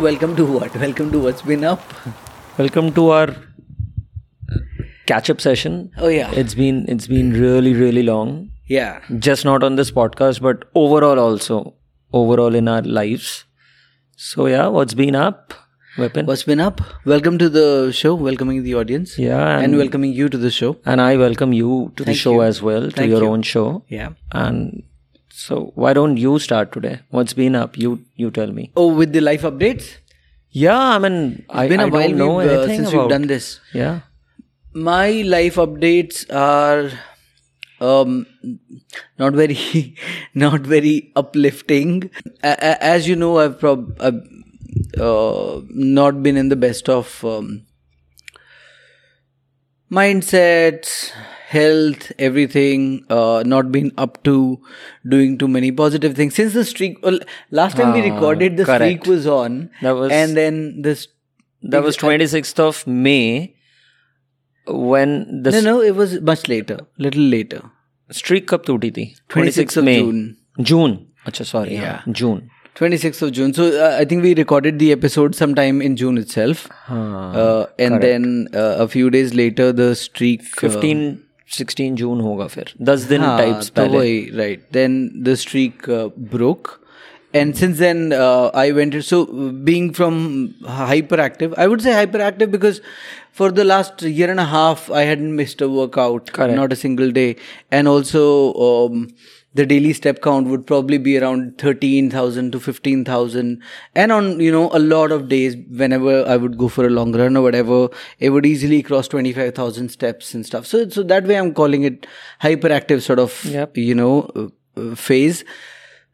Welcome to what? Welcome to what's been up. Welcome to our uh, catch-up session. Oh yeah, It's been it's been really really long. yeah. Just not on this podcast, but overall also overall in our lives. So yeah, what's been up, Weapon? What's been up? Welcome to the show. Welcoming the audience. yeah, And, and, welcoming you to the show. and I welcome you to the show you. as well, to Thank your you. own show. Yeah. And so why don't you start today? What's been up? You you tell me. Oh, with the life updates. Yeah, I mean, I, It's been a I while know uh, since about. we've done this. Yeah. My life updates are um not very not very uplifting. A- a- As you know, I've prob I've, uh, not been in the best of um, mindsets, health, everything. Uh, not been up to doing too many positive things since the streak. Well, last time we Ah, recorded, the correct. streak was on, That was- and then this. That was 26th of May when the No, no, it was much later, little later. streak कब टूटी थी 26th of May. June. June अच्छा sorry yeah. June 26th of June. So uh, I think we recorded the episode sometime in June itself. हाँ Uh, and then uh, a few days later, the streak. uh, 15 16 जून होगा फिर 10 दिन हाँ, types तो पहले वही, right. Then the streak uh, broke. And since then, uh, I went. So, being from hyperactive, I would say hyperactive because for the last year and a half, I hadn't missed a workout, Correct. not a single day. And also, um, the daily step count would probably be around 13,000 to 15,000. And on, you know, a lot of days, whenever I would go for a long run or whatever, it would easily cross 25,000 steps and stuff. So, so that way I'm calling it hyperactive sort of, Yep. you know, uh, uh, phase.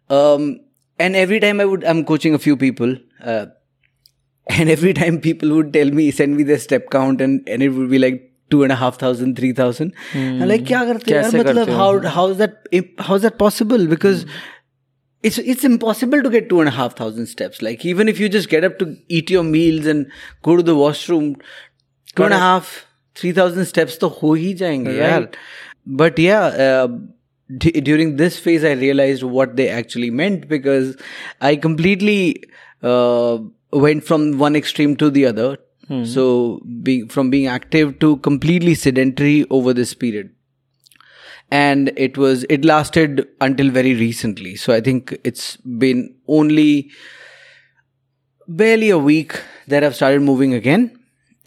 Um, and every time I would, I'm coaching a few people, uh, and every time people would tell me, send me their step count, and, and it would be like two and a half thousand, three thousand. Hmm. And like, kya karte yaar? Matlab, how how is that possible? Because it's it's impossible to get two and a half thousand steps. Like even if you just get up to eat your meals and go to the washroom, two and a half, three thousand steps to ho hi jayenge, right? But yeah. Uh, d- during this phase, I realized what they actually meant because I completely uh, went from one extreme to the other so, being from being active to completely sedentary over this period. And it was it lasted until very recently. So i think it's been only barely a week that i've started moving again.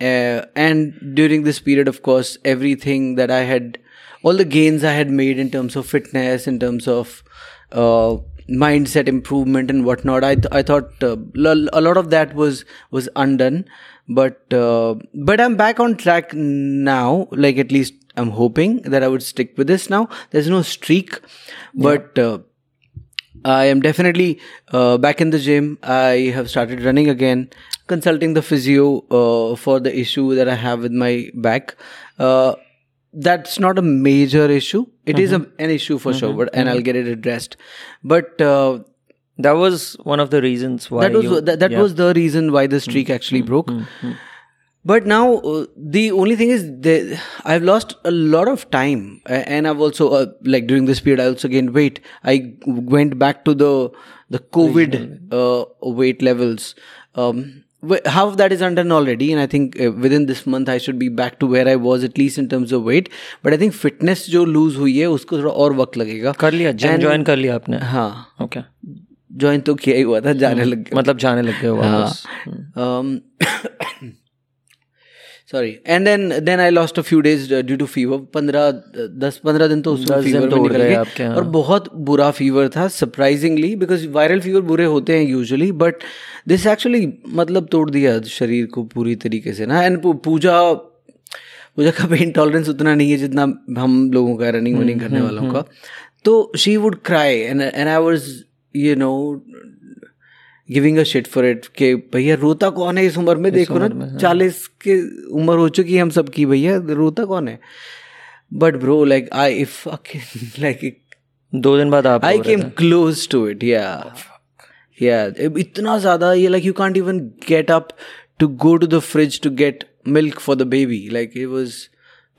Uh, and during this period of course everything that i had all the gains i had made in terms of fitness in terms of uh, mindset improvement and whatnot i, th- I thought uh, lo- a lot of that was was undone but uh, but i'm back on track now like at least i'm hoping that i would stick with this now there's no streak but uh, I am definitely uh, back in the gym. I have started running again, consulting the physio uh, for the issue that I have with my back. Uh, that's not a major issue. It is a, an issue for sure, but and I'll get it addressed. But uh, that was one of the reasons why that was you, that, that yeah. was the reason why the streak mm-hmm. actually broke. Mm-hmm. mm-hmm. but now uh, the only thing is that i've lost a lot of time uh, and i've also uh, like during this period i also gained weight. I went back to the the covid uh, weight levels. Um, half that is undone already and i think uh, within this month i should be back to where i was at least in terms of weight. But i think fitness jo lose hui hai usko thoda aur waqt lagega. Kar liya gym join kar liya aapne ha okay. Join तो किया ही हुआ था जाने लग गया. मतलब जाने लग हाँ. Um, sorry. And then then I lost a few days uh, due to fever. पंद्रह दस पंद्रह दिन तो उसमें फीवर तो में निकल गए हाँ। और बहुत बुरा फीवर था सरप्राइजिंगली बिकॉज़ वायरल फीवर बुरे होते हैं यूजुअली बट दिस एक्चुअली मतलब तोड़ दिया शरीर को पूरी तरीके से ना एंड पूजा पूजा का पेन टॉलरेंस उतना नहीं है जितना हम लोगों का रनिंग हम्म, वनिंग करने वालों का तो she would cry and and I was you know giving a shit for it कि भैया रोता कौन है इस उम्र में? देखो ना चालीस के उम्र हो चुकी है हम सब की भैया रोता कौन है? But bro like I if like दो दिन बाद आप I came close to it या या इतना ज़्यादा ये like you can't even get up to go to the fridge to get milk for the baby like it was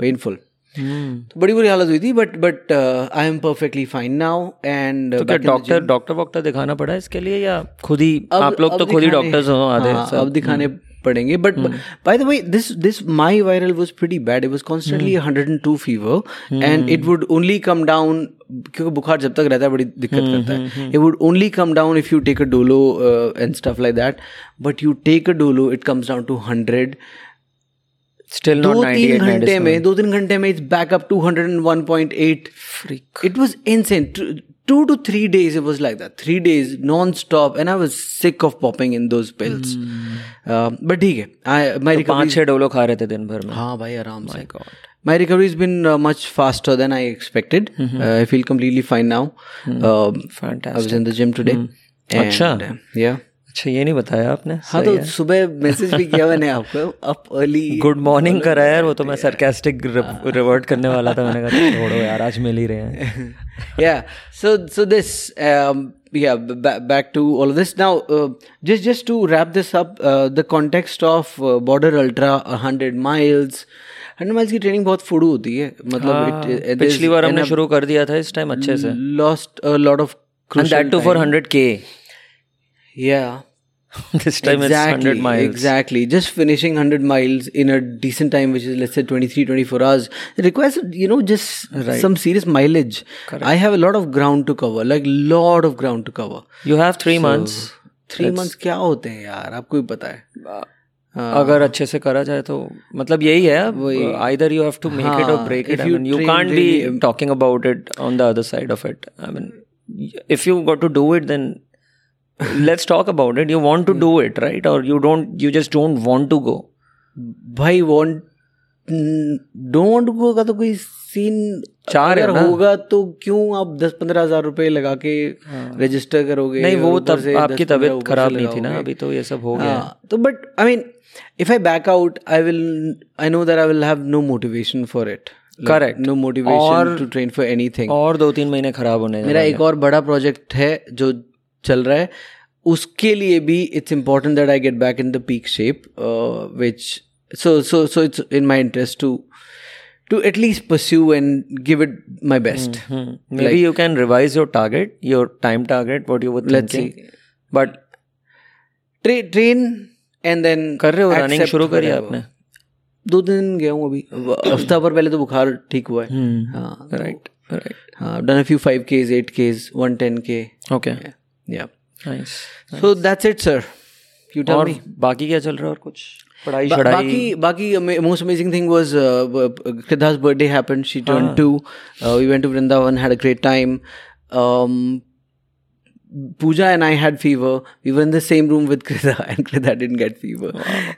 painful तो बड़ी बुरी हालत हुई थी but but I am perfectly fine now and doctor doctor वॉक्टर दिखाना पड़ा इसके लिए या खुद ही आप लोग तो खुद ही डॉक्टर्स हो आधे हाँ, अब दिखाने पड़ेंगे but by the way this this my viral was pretty bad it was constantly 102 fever and it would only come down क्योंकि बुखार जब तक रहता है बड़ी दिक्कत करता है। It would only come down if you take a Dolo and stuff like that but you take a Dolo it comes down to hundred still दो तीन घंटे में दो तीन घंटे में it's back up to hundred and one point eight it was incessant two to three days it was like that three days non-stop and i was sick of popping in those pills uh, but ठीक है तो recovery पाँच छह Dolo खा रहे थे दिन भर में हाँ भाई आराम से my recovery has been uh, much faster than I expected. Uh, I feel completely fine now. Um, I was in the gym today. And, अच्छा। uh, yeah. अच्छा ये नहीं बताया आपने? हाँ तो सुबह मैसेज भी किया मैंने आपको अप अर्ली गुड मॉर्निंग करा यार वो तो मैं सरकास्टिक रिवर्ट करने वाला था मैंने कहा छोड़ो यार आज मिल ही रहे हैं। Yeah b- back to all of this. Now uh, just just to wrap this up uh, the context of uh, border ultra 100 miles 100 miles की ट्रेनिंग बहुत फुड़ू होती है। मतलब हाँ, it, पिछली बार हमने शुरू कर दिया था इस टाइम अच्छे से। Lost lot of and that to four hundred के yeah. this time it's exactly hundred miles exactly just finishing 100 miles in a decent time which is let's say 23 24 hours it requires you know just some serious mileage i have a lot of ground to cover like lot of ground to cover you have three months three months क्या होते हैं यार आपको भी पता है अगर अच्छे से करा जाए तो मतलब यही है either you have to make it और break it I mean you can't be talking about it on the other side of it I mean if you got to do it then let's talk about it. You want to do it right? Or you don't you just don't want to go. भाई want don't go का तो कोई scene चार अगर होगा तो क्यों आप दस पंद्रह हज़ार रुपए लगा के हाँ। रजिस्टर करोगे नहीं वो तब से आपकी तबीयत खराब नहीं थी ना अभी तो ये सब हो गया। हाँ, तो but I mean if I back out I will I know that I will have no motivation for it correct no motivation to train for anything और दो तीन महीने खराब होने मेरा एक और बड़ा प्रोजेक्ट है जो चल रहा है। उसके लिए भी it's important that I get back in the peak shape which so so so it's in my interest to to at least pursue and give it my best maybe you can revise your target your time target what you were Let's thinking. but train and then कर रहे हो running शुरू करी आपने? दो दिन गया हूँ अभी। हफ़्ता भर पहले तो बुखार ठीक हुआ है। Hmm. हाँ right right. हाँ done a few five Ks eight Ks one ten के okay. या nice so that's it sir you tell और मी बाकी क्या चल रहा है और कुछ पढ़ाई Ba- शढ़ाई Baki, Baki, most amazing thing was uh, Kridha's birthday happened. She turned two. Uh, we went to Vrindavan, had a great time. Um, Pooja and I had fever. We were in the same room with Kridha, and Kridha didn't get fever.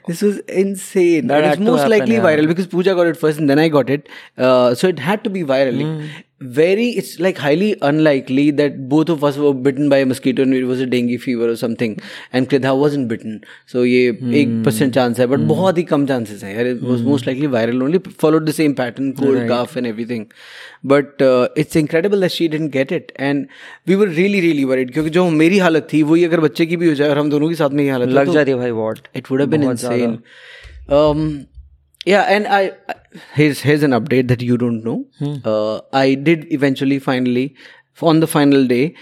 This was insane. That and had it's to most happen, likely yeah. viral because Pooja got it first, and then I got it. Uh, so it had to be viral. Hmm. Very, it's like highly unlikely that both of us were bitten by a mosquito and it was a dengue fever or something. And Kridha wasn't bitten. So ये Hmm. एक percent chance है but बहुत ही कम chances हैं यार it was most likely viral only followed the same pattern cold cough and everything but it's incredible that she didn't get it and we were really really worried क्योंकि जो मेरी हालत थी वही अगर बच्चे की भी हो जाए और हम दोनों की साथ में ये हालत हो, लग तो जाती है भाई what it would have been insane. Yeah, and I here's here's an update that you don't know. Uh, I did eventually, finally, on the final day,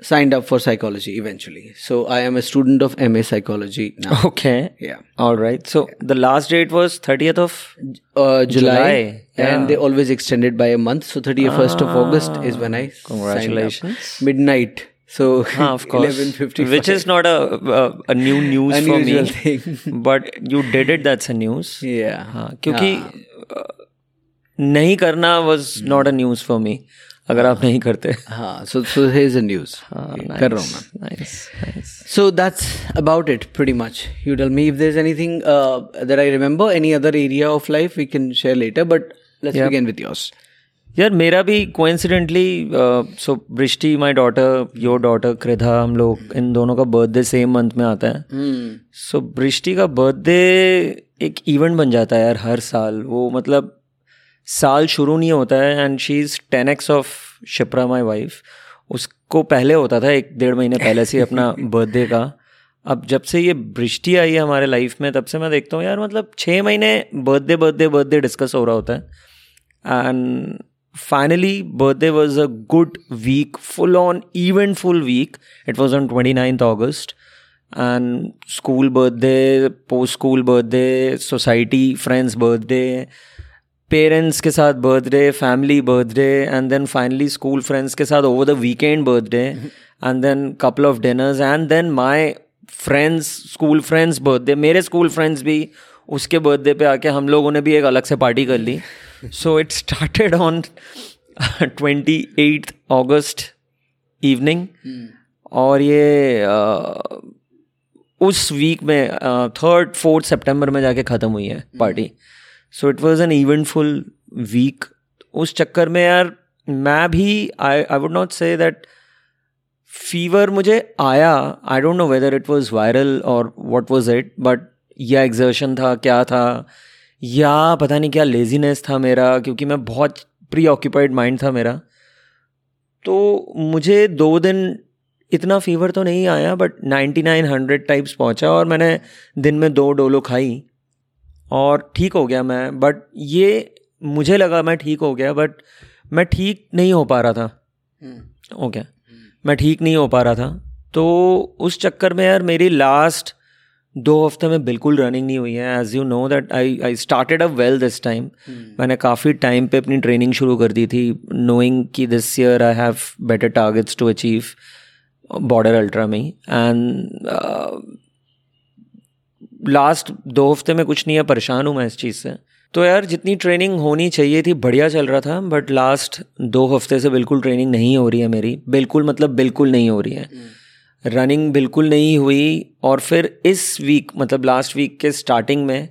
signed up for psychology. Eventually, so I am a student of MA psychology now. okay Yeah, all right so the last date was 30th of uh, July, July, and they always extended by a month. So thirty first of August is when I signed up. Congratulations. Midnight. So Ah, of course eleven fifty. which is not a, a, a new news for Unusual me thing. but you did it that's a news yeah. हाँ क्योंकि अ, नहीं करना was not a news for me अगर आप नहीं करते हाँ, so so here's the news. हाँ, कर रहा हूँ मैं. nice nice So that's about it, pretty much. You tell me if there's anything uh, that I remember, any other area of life we can share later. But let's Yep. यार मेरा भी coincidentally so Brishti my daughter your daughter Kridha हम लोग इन दोनों का birthday same month में आता है। सो बृष्टि का बर्थडे एक इवेंट बन जाता है यार हर साल। वो मतलब साल शुरू नहीं होता है and she is ten X of Shipra my wife उसको पहले होता था एक डेढ़ महीने पहले से अपना बर्थडे का। अब जब से ये बृष्टि आई है हमारे लाइफ में तब से मैं देखता हूँ यार मतलब छः महीने बर्थडे बर्थडे बर्थडे डिस्कस हो रहा होता है। And finally birthday was a good week full on eventful week. It was on 29th august. And school birthday post school birthday society friends birthday parents के साथ birthday family birthday and then finally school friends के साथ over the weekend birthday and then couple of dinners and then my friends school friends birthday मेरे school friends भी उसके birthday पे आके हम लोगों ने भी एक अलग से पार्टी कर ली। So it started on twenty eight August evening और ये uh, उस वीक में थर्ड फोर्थ सितंबर में जाके ख़त्म हुई है party so it was an eventful week उस चक्कर में यार मैं भी I I would not say that fever मुझे आया. I don't know whether it was viral और वॉट वॉज़ इट बट यह एग्जर्शन था क्या था? या पता नहीं क्या लेजीनेस था मेरा क्योंकि मैं बहुत प्री ऑक्यूपाइड माइंड था मेरा। तो मुझे दो दिन इतना फीवर तो नहीं आया but ninety nine hundred types पहुँचा और मैंने दिन में दो डोलो खाई और ठीक हो गया मैं। बट ये मुझे लगा मैं ठीक हो गया बट मैं ठीक नहीं हो पा रहा था। Okay hmm. मैं ठीक नहीं हो पा रहा था। तो उस चक्कर में यार मेरी लास्ट दो हफ़्ते में बिल्कुल रनिंग नहीं हुई है। As you know that I I started a well this time मैंने काफ़ी टाइम पे अपनी ट्रेनिंग शुरू कर दी थी नोइंग कि this year I have better targets to achieve border ultra में एंड लास्ट दो हफ़्ते में कुछ नहीं है परेशान हूँ मैं इस चीज़ से। तो यार जितनी ट्रेनिंग होनी चाहिए थी बढ़िया चल रहा था बट लास्ट दो हफ़्ते से बिल्कुल ट्रेनिंग नहीं हो रही है मेरी। बिल्कुल मतलब बिल्कुल नहीं हो रही है। रनिंग। बिल्कुल नहीं हुई और फिर इस वीक मतलब लास्ट वीक के स्टार्टिंग में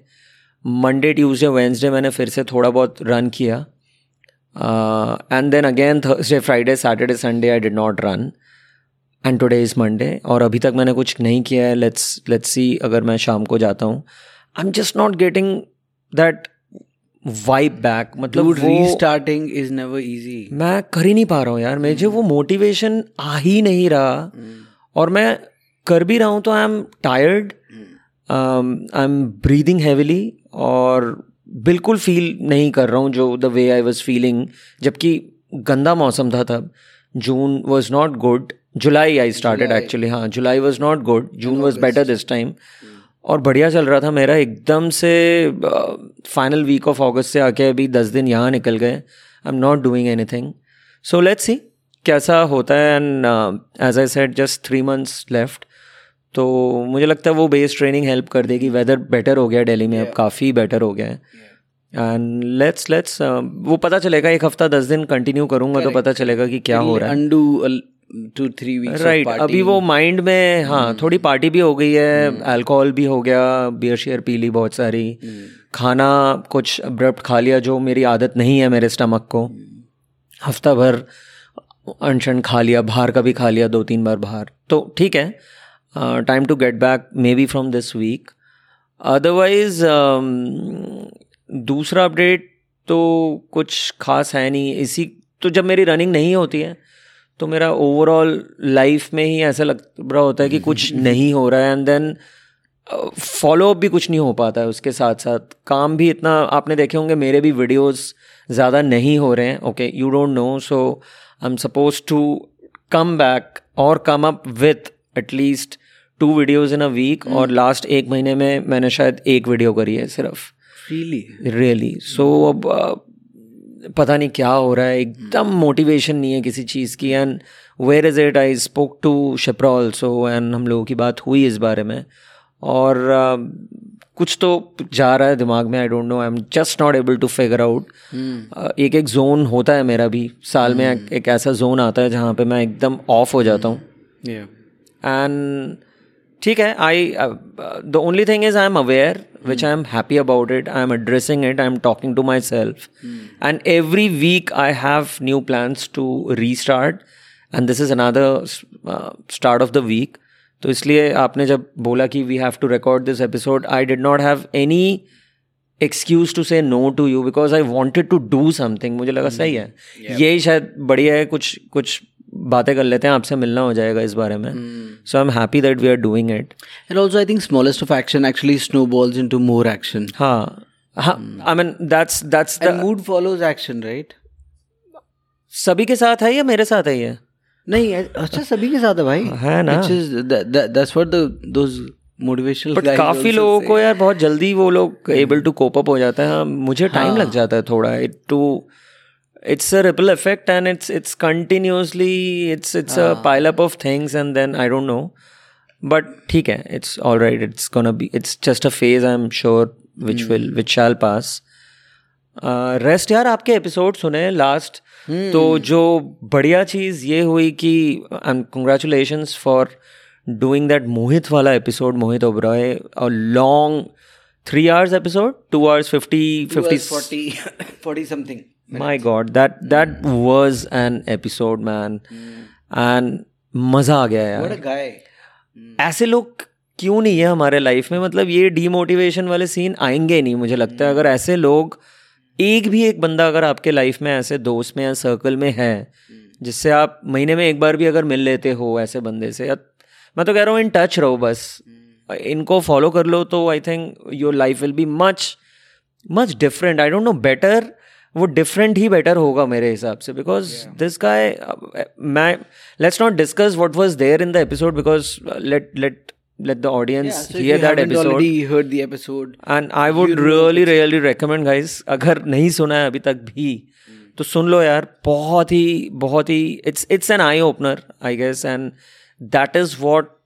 मंडे ट्यूसडे वेंसडे मैंने फिर से थोड़ा बहुत रन किया। And then again Thursday Friday Saturday Sunday I did not run and today is Monday और अभी तक मैंने कुछ नहीं किया है। लेट्स लेट्स सी अगर मैं शाम को जाता हूँ। I am just not getting that vibe back मतलब रीस्टार्टिंग इज़ नेवर इजी मैं कर ही नहीं पा रहा हूँ यार। मुझे वो मोटिवेशन आ ही नहीं रहा। Hmm. और मैं कर भी रहा हूँ तो I am tired I am breathing heavily और बिल्कुल फील नहीं कर रहा हूँ जो the way I was feeling जबकि गंदा मौसम था तब. June was not good July I started actually हाँ July was not good June was better this time और बढ़िया चल रहा था मेरा एकदम से फाइनल वीक ऑफ़ अगस्त से आके अभी दस दिन यहाँ निकल गए. I am not doing anything so let's see कैसा होता है and as I set just three months left तो मुझे लगता है वो बेस ट्रेनिंग हेल्प कर देगी। वेदर बेटर हो गया दिल्ली में yeah. अब काफ़ी बेटर हो गया है। एंड लेट्स लेट्स वो पता चलेगा एक हफ़्ता दस दिन कंटिन्यू करूँगा तो पता चलेगा कि क्या हो रहा है। Undo two three weeks right अभी वो माइंड में हाँ hmm. थोड़ी पार्टी भी हो गई है अल्कोहल hmm. भी हो गया बियर शेयर पी ली बहुत सारी। Hmm. खाना कुछ अब्रप्ट खा लिया जो मेरी आदत नहीं है मेरे स्टमक को। हफ़्ता भर अनशन खा लिया बाहर का भी खा लिया दो तीन बार बाहर। तो ठीक है time to get back maybe from this week otherwise दूसरा अपडेट तो कुछ खास है नहीं। इसी तो जब मेरी रनिंग नहीं होती है तो मेरा ओवरऑल लाइफ में ही ऐसा लग रहा होता है कि कुछ नहीं हो रहा है। एंड देन फॉलो अप भी कुछ नहीं हो पाता है उसके साथ साथ काम भी इतना आपने देखे होंगे मेरे भी वीडियोस ज़्यादा नहीं हो रहे हैं। Okay you don't know so I am suppose to come back और come up with at least two videos in a week और लास्ट एक महीने में मैंने शायद एक वीडियो करी है सिर्फ़। रियली रियली सो अब पता नहीं क्या हो रहा है। एकदम मोटिवेशन नहीं है किसी चीज़ की। And where is it I spoke to Shipra also and हम लोगों की बात हुई इस बारे में। और uh, कुछ तो जा रहा है दिमाग में I don't know I am just not able to figure out एक एक जोन होता है मेरा भी साल में hmm. एक ऐसा जोन आता है जहाँ पे मैं एकदम ऑफ़ हो जाता हूँ. एंड ठीक है I the only thing is I am aware which I am happy about it I am addressing it I am talking to myself and every week I have new plans to restart and this is another start of the week तो इसलिए आपने जब बोला कि we have to record this episode I did not have any excuse to say no to you because I wanted to do something मुझे लगा सही है। Yeah. यही शायद बढ़िया है कुछ कुछ बातें कर लेते हैं आपसे मिलना हो जाएगा इस बारे में। So I am happy that we are doing it and also I think smallest of action actually snowballs into more action हाँ I mean that's that's mood follows action, right? सभी के साथ है या मेरे साथ है ये? नहीं अच्छा सभी के साथ है भाई। है ना। बट काफ़ी लोगों को यार बहुत जल्दी वो लोग एबल टू कोप अप हो जाते है। हाँ, मुझे टाइम लग जाता है थोड़ा। It to it's a ripple effect and it's it's continuously it's it's a pile up of things and then I don't know but ठीक है it's all right it's gonna be it's just a phase I am sure which will which shall pass rest यार आपके episode सुने last तो जो बढ़िया चीज़ ये हुई कि and congratulation for doing that Mohit वाला episode Mohit Oberoi a long three hours episode two hours fifty fifty 40, 40 something. My god that that was an episode man and मज़ा आ गया यार। Guy. ऐसे लोग क्यों नहीं है हमारे लाइफ में? मतलब ये डीमोटिवेशन वाले सीन आएँगे नहीं मुझे लगता है। अगर ऐसे लोग एक भी एक बंदा अगर आपके लाइफ में ऐसे दोस्त में या सर्कल में है जिससे आप महीने में एक बार भी अगर मिल लेते हो ऐसे बंदे से या मैं तो कह रहा हूँ इन टच रहो बस। इनको फॉलो कर लो तो I think your life will be much much different I don't know better वो डिफरेंट ही बेटर होगा मेरे हिसाब से बिकॉज़ दिस गाय मैं let's not discuss what was there in the episode because let let let the audience Yeah, so hear that episode. already heard the episode, and I would really really recommend guys अगर नहीं सुना है अभी तक भी तो सुन लो यार बहुत ही बहुत ही it's it's an eye opener I guess and that is what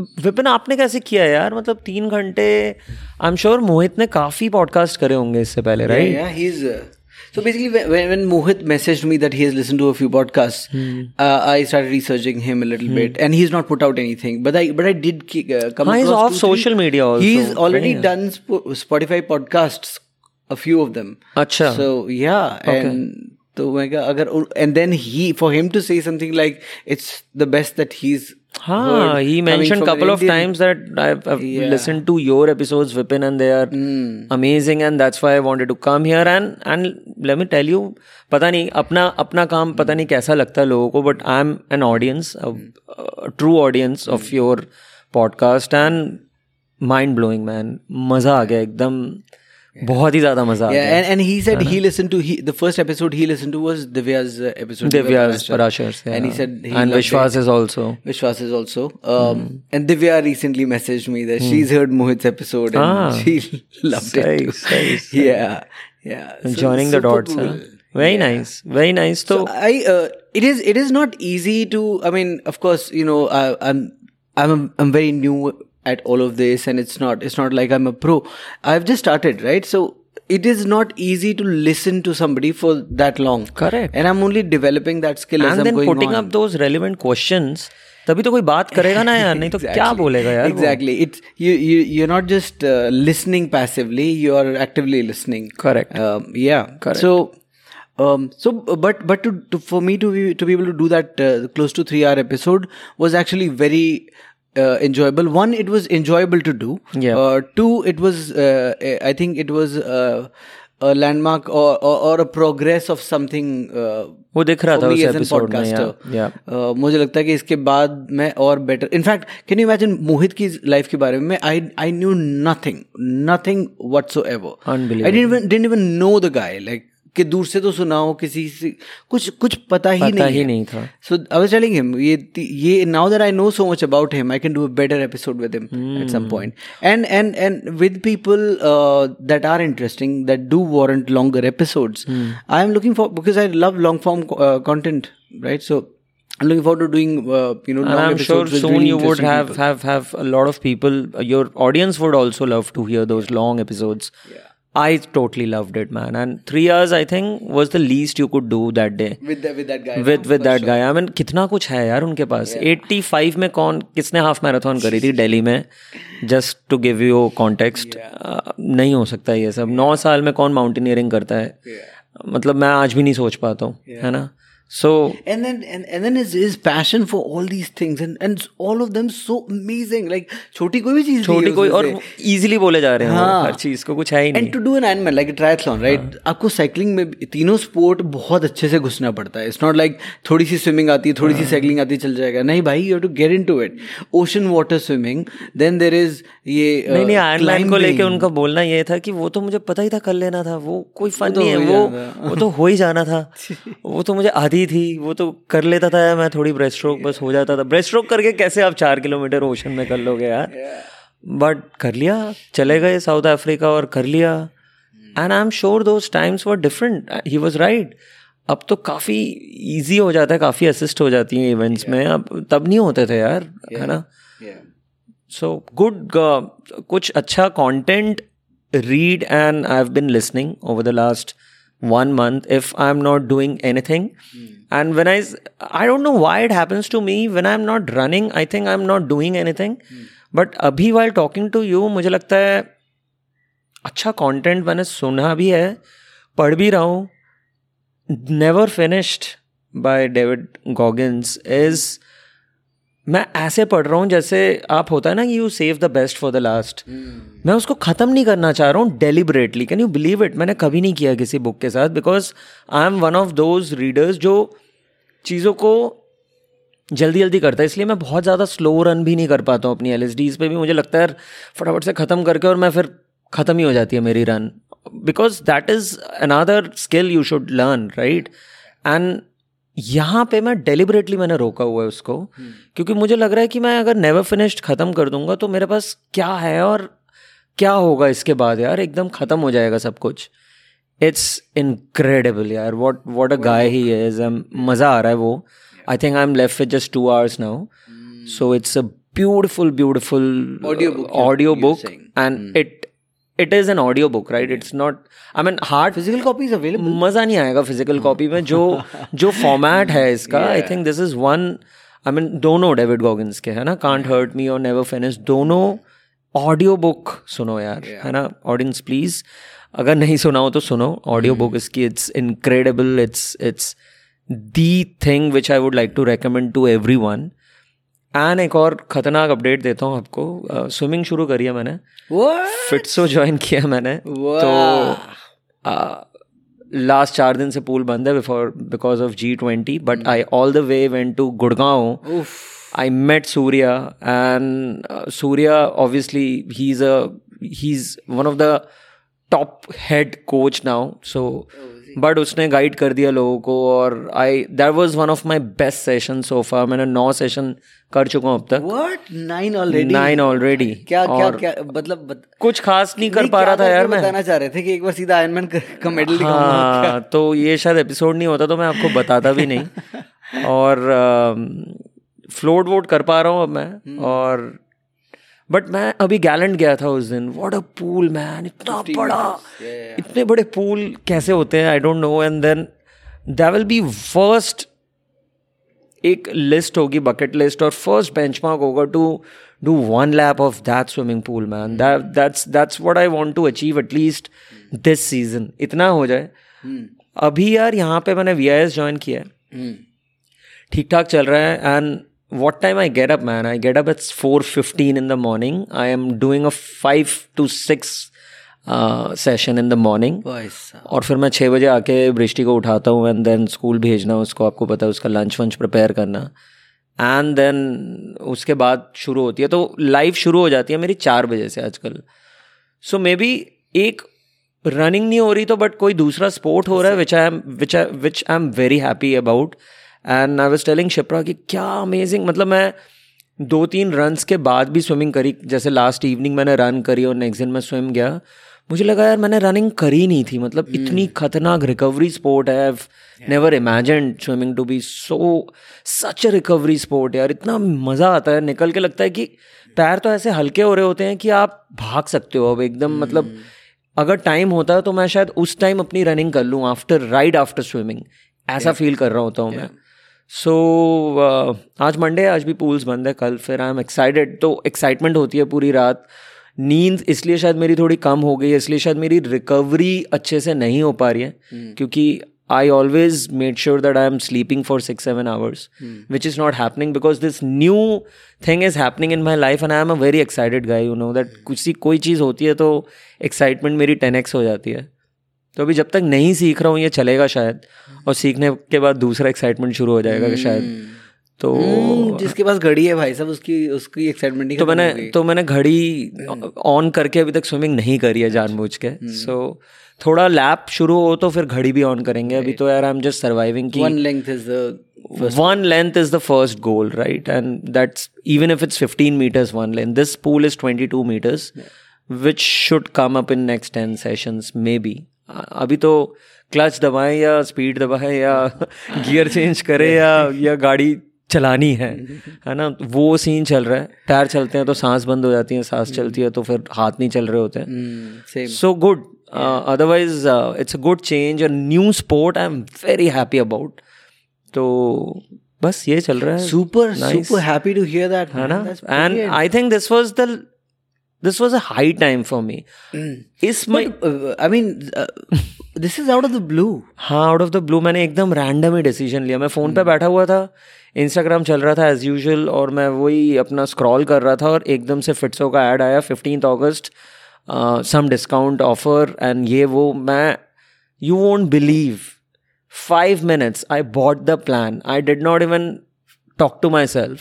Vipin आपने कैसे किया यार? मतलब तीन घंटे आई एम श्योर मोहित ने काफ़ी पॉडकास्ट करे होंगे इससे पहले right so basically, when, when- when Mohit messaged me that he has listened to a few podcasts, Hmm. uh, I started researching him a little bit, and he's not put out anything. But I, but I did ki- uh, come हाँ, he's across off two, three- social media also, He's already right? done Sp- Spotify podcasts, a few of them. अच्छा So yeah, and तो मैं कहा अगर and then he for him to say something like it's the best that he's हाँ हाँ he your episode and they and and and you पता नहीं अपना काम पता नहीं कैसा लगता है लोगों को but I am an audience true audience of your podcast and mind blowing man मज़ा आ गया एकदम बहुत ही ज़्यादा मज़ा आ Yeah, गया and, and he said he listened to he the first episode he listened to was Divya's uh, episode. Divya Divya's Parashar. Parashars yeah. and he said he and loved Vishwas it. is also Vishwas is also. Um, And Divya recently messaged me that she's heard Mohit's episode and Ah. she loved it. Nice, Too. nice. Yeah, yeah. So joining the super dots huh? cool. very nice very nice so, So I, uh, it is, it is not easy to. I mean, of course, you know, I, I'm, I'm, I'm very new at all of this, and it's not, it's not like I'm a pro. I've just started, right? So it is not easy to listen to somebody for that long. Correct. And I'm only developing that skill as and I'm then going putting on. up those relevant questions तभी तो कोई बात करेगा ना यार नहीं तो क्या बोलेगा यार वो? exactly it's you you you're not just uh, listening passively you're actively listening Correct. um, yeah Correct. so um so but but to, to for me to be to be able to do that uh, close to 3 hour episode was actually very uh, enjoyable one it was enjoyable to do Yeah. uh, two it was uh, i think it was uh, a landmark or, or or a progress of something uh, वो दिख रहा for था me उस as an episode में podcaster. या या Uh, मुझे लगता है कि इसके बाद मैं और better in fact can you imagine Mohit की लाइफ के बारे में I I knew nothing nothing whatsoever Unbelievable. I didn't even know the guy like कि दूर से तो सुना हो किसी से कुछ कुछ पता ही पता नहीं ही है नहीं था So I was telling him, ये ये now that I know so much about him, I can do a better episode with him at some point. And and and with people uh, that are interesting, that do warrant longer episodes. I am looking for because I love long form uh, content, right? So I'm looking forward to doing uh, you know and long I'm sure episodes with soon really you would interesting have people. have have a lot of people your audience would also love to hear those long episodes I totally loved it man. And three hours I think was the least you could do that day. With the, with that guy. With with that guy I mean कितना कुछ है यार उनके पास। 85 में कौन किसने half marathon करी थी दिल्ली में? Just to give you context नहीं हो सकता ये सब। नौ साल में कौन माउंटेनियरिंग करता है? मतलब मैं आज भी नहीं सोच पाता हूँ है ना? So and then and, and then his, his passion for all these things and and all of them so amazing. Like छोटी कोई भी चीज़ छोटी कोई और इजीली बोले जा रहे हैं हाँ. हर चीज़ को कुछ है ही नहीं। To do an animal like triathlon right आपको साइकिलिंग में तीनों स्पोर्ट बहुत अच्छे से घुसना पड़ता है। इट्स नॉट लाइक थोड़ी सी स्विमिंग आती है थोड़ी सी साइकिलिंग आती है चल जाएगा। नहीं भाई you have to get into it ocean water swimming then there is ये नहीं नहीं आयरन को लेके उनका बोलना ये था कि वो तो मुझे पता ही था कर लेना था। वो कोई फन तो नहीं है वो वो तो हो ही जाना था। वो तो मुझे आधी थी वो तो कर लेता था मैं थोड़ी ब्रेस्ट स्ट्रोक बस हो जाता था। ब्रेस्ट स्ट्रोक करके कैसे आप चार किलोमीटर ओशन में कर लोगे यार? बट कर लिया चले गए साउथ अफ्रीका और कर लिया। And I am sure those times were different he was right अब तो काफ़ी इजी हो जाता है काफ़ी असिस्ट हो जाती हैं इवेंट्स में। अब तब नहीं होते थे यार है ना? So good uh, कुछ अच्छा content read and I i've been listening over the last one month if i'm not doing anything Mm. and when i i don't know why it happens to me when i'm not running i think i'm not doing anything Mm. but अभी while talking to you मुझे लगता है अच्छा content मैंने सुना भी है पढ़ भी रहा हूँ never finished by David Goggins is मैं ऐसे पढ़ रहा हूँ जैसे आप होता है ना कि you save the best for the last मैं उसको ख़त्म नहीं करना चाह रहा हूँ deliberately can you believe it मैंने कभी नहीं किया किसी बुक के साथ because I am one of those readers जो चीज़ों को जल्दी जल्दी करता है। इसलिए मैं बहुत ज़्यादा स्लो रन भी नहीं कर पाता हूँ अपनी एल एस पे भी। मुझे लगता है फटाफट से ख़त्म करके और मैं फिर ख़त्म ही हो जाती है मेरी run because that is another skill you should learn right and यहाँ पे मैं डेलिबरेटली मैंने रोका हुआ है उसको क्योंकि मुझे लग रहा है कि मैं अगर नेवर फिनिश्ड ख़त्म कर दूँगा तो मेरे पास क्या है और क्या होगा इसके बाद यार? एकदम ख़त्म हो जाएगा सब कुछ। इट्स इनक्रेडिबल यार what what a guy he is मज़ा आ रहा है वो। I think I am left with just two hours now so it's a beautiful beautiful audiobook. And it is an audiobook right it's not I mean hard physical copy is available. मज़ा नहीं आएगा physical copy में। जो जो format है इसका I think this is one I mean दोनों David Goggins के है ना? कांट हर्ट मी और नेवर फिनिश दोनों ऑडियो बुक सुनो यार yeah. है ना? ऑडियंस प्लीज़ अगर नहीं सुना हो तो सुनो। ऑडियो बुक इसकी it's incredible it's it's the thing which I would like to recommend to everyone and एक और खतरनाक अपडेट देता हूँ आपको। स्विमिंग शुरू करी है मैंने? फिट्सो ज्वाइन किया मैंने। तो लास्ट चार दिन से पूल बंद है before because of G twenty but I all the way went to Gurgaon I met Surya Surya, and uh, Surya obviously he's a he's one of the top head coach now. So, but उसने guide कर दिया लोगों को और I that was one of my best session so far मैंने नौ session कर चुका हूँ अब तक। What? Nine already? Nine already क्या क्या क्या मतलब बत... कुछ खास नहीं कर पा रहा था यार मैं। बताना चाह रहे थे कि एक बार सीधा आयरन का मेडल हाँ तो ये शायद एपिसोड नहीं होता तो मैं आपको बताता भी नहीं। और फ्लोट वोट कर पा रहा हूँ अब मैं। और बट मैं अभी गैलेंट गया था उस दिन। व्हाट अ पूल मैन इतना बड़ा। इतने बड़े पूल कैसे होते हैं? I don't know and then that will be first एक लिस्ट होगी बकेट लिस्ट और फ़र्स्ट बेंच मार्क होगा to do one lap of that swimming pool man that's that's what I want to achieve at least this season इतना हो जाए। अभी यार यहाँ पे मैंने वी आई एस ज्वाइन किया है। ठीक ठाक चल रहा है। And what time I get up, man? I get up at 4.15 in the morning. I am doing a 5 to 6 uh, session in the morning. और फिर मैं छः बजे आके बृष्टि को उठाता हूँ एंड देन स्कूल भेजना उसको आपको पता है उसका लंच वंच प्रिपेयर करना एंड देन उसके बाद शुरू होती है तो लाइव शुरू हो जाती है मेरी चार बजे से आजकल सो मे बी एक रनिंग नहीं हो रही तो बट कोई दूसरा स्पोर्ट हो रहा है which I am which I which I am very happy about and I was telling Shipra कि क्या अमेजिंग मतलब मैं दो तीन रन्स के बाद भी स्विमिंग करी जैसे लास्ट इवनिंग मैंने रन करी और नेक्स्ट दिन मैं स्विम गया। मुझे लगा यार मैंने रनिंग करी नहीं थी मतलब hmm. इतनी खतरनाक रिकवरी स्पोर्ट है never imagine swimming to be so such a recovery sport यार इतना मज़ा आता है। निकल के लगता है कि पैर तो ऐसे हल्के हो रहे होते हैं कि आप भाग सकते हो अब एकदम hmm. मतलब अगर टाइम होता है तो मैं शायद उस टाइम अपनी रनिंग कर लूँ आफ्टर राइड आफ्टर स्विमिंग ऐसा फील कर रहा होता हूँ मैं। सो so, uh, आज मंडे आज भी पूल्स बंद है कल फिर आई एम एक्साइटेड तो एक्साइटमेंट होती है पूरी रात. नींद इसलिए शायद मेरी थोड़ी कम हो गई है इसलिए शायद मेरी रिकवरी अच्छे से नहीं हो पा रही है hmm. क्योंकि I always made sure that I am sleeping for six seven hours which is not happening because this new thing is happening in my life and I am a very excited guy you know that कुछ कोई चीज़ होती है तो excitement मेरी ten हो जाती है. तो अभी जब तक नहीं सीख रहा हूँ ये चलेगा शायद। और सीखने के बाद दूसरा एक्साइटमेंट शुरू हो जाएगा शायद। तो हम्म, जिसके पास घड़ी है भाई साहब उसकी उसकी एक्साइटमेंट तो मैंने तो मैंने घड़ी ऑन करके अभी तक स्विमिंग नहीं करी है जानबूझ के सो थोड़ा लैप शुरू हो तो फिर घड़ी भी ऑन करेंगे। अभी तो यार आई एम जस्ट सर्वाइविंग की one length is the one length is the first goal right? And that's even if it's 15 meters one length. This pool is 22 meters which should come up in next 10 sessions maybe. अ- अभी तो clutch दबाएँ या speed दबाएँ या gear change करें या या गाड़ी चलानी है है ना? वो सीन चल रहा है। टायर चलते हैं तो सांस बंद हो जाती है सांस चलती है तो फिर हाथ नहीं चल रहे होते so good otherwise it's a good change a new sport I am very happy about तो बस ये चल रहा है। Super super happy to hear that है ना? And I think this was the this was a high time for me. इस my But, uh, I mean uh, this is out of the blue. हाँ out of the blue मैंने एकदम random ही decision लिया। मैं phone पे बैठा हुआ था इंस्टाग्राम चल रहा था एज यूजल और मैं वही अपना स्क्रॉल कर रहा था और एकदम से फिट्सो का ऐड आया फिफ्टीन अगस्त सम डिस्काउंट ऑफ़र एंड ये वो मैं you won't believe five minutes I bought the plan I did not even talk to myself